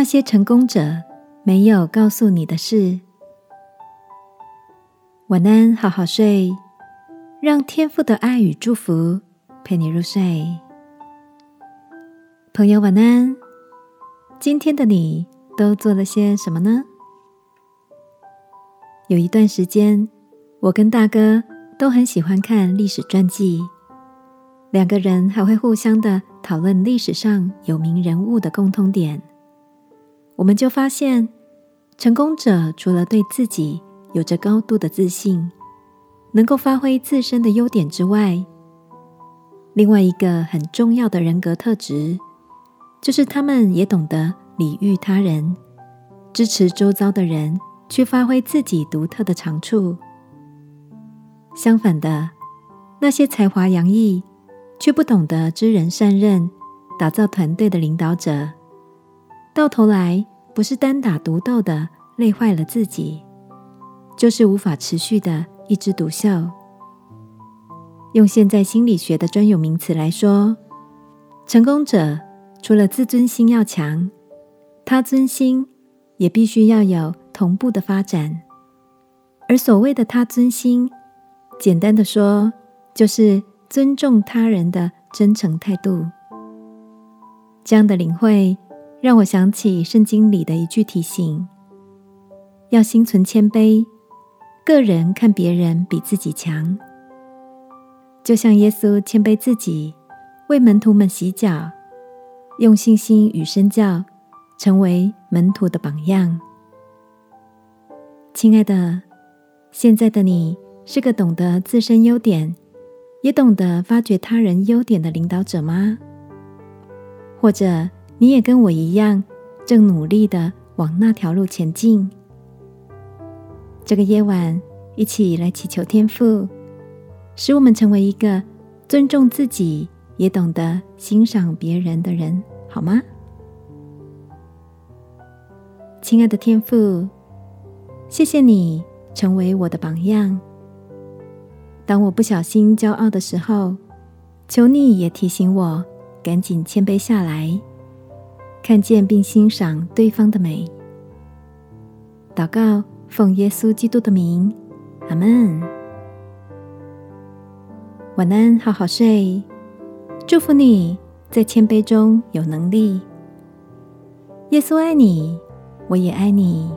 那些成功者没有告诉你的事。晚安，好好睡，让天父的爱与祝福陪你入睡。朋友，晚安。今天的你都做了些什么呢？有一段时间，我跟大哥都很喜欢看历史传记，两个人还会互相的讨论历史上有名人物的共通点。我们就发现，成功者除了对自己有着高度的自信，能够发挥自身的优点之外，另外一个很重要的人格特质，就是他们也懂得礼遇他人，支持周遭的人去发挥自己独特的长处。相反的，那些才华洋溢却不懂得知人善任、打造团队的领导者，到头来。不是单打独斗的累坏了自己，就是无法持续的一枝独秀。用现在心理学的专有名词来说，成功者除了自尊心要强，他尊心也必须要有同步的发展。而所谓的他尊心，简单的说，就是尊重他人的真诚态度。这样的领会。让我想起圣经里的一句提醒：要心存谦卑，个人看别人比自己强，就像耶稣谦卑自己，为门徒们洗脚，用信心与身教，成为门徒的榜样。亲爱的，现在的你是个懂得自身优点，也懂得发掘他人优点的领导者吗？或者？你也跟我一样，正努力的往那条路前进。这个夜晚，一起来祈求天父，使我们成为一个尊重自己，也懂得欣赏别人的人，好吗？亲爱的天父，谢谢你成为我的榜样。当我不小心骄傲的时候，求你也提醒我，赶紧谦卑下来。看见并欣赏对方的美，祷告奉耶稣基督的名，阿门。晚安，好好睡。祝福你在谦卑中有能力。耶稣爱你，我也爱你。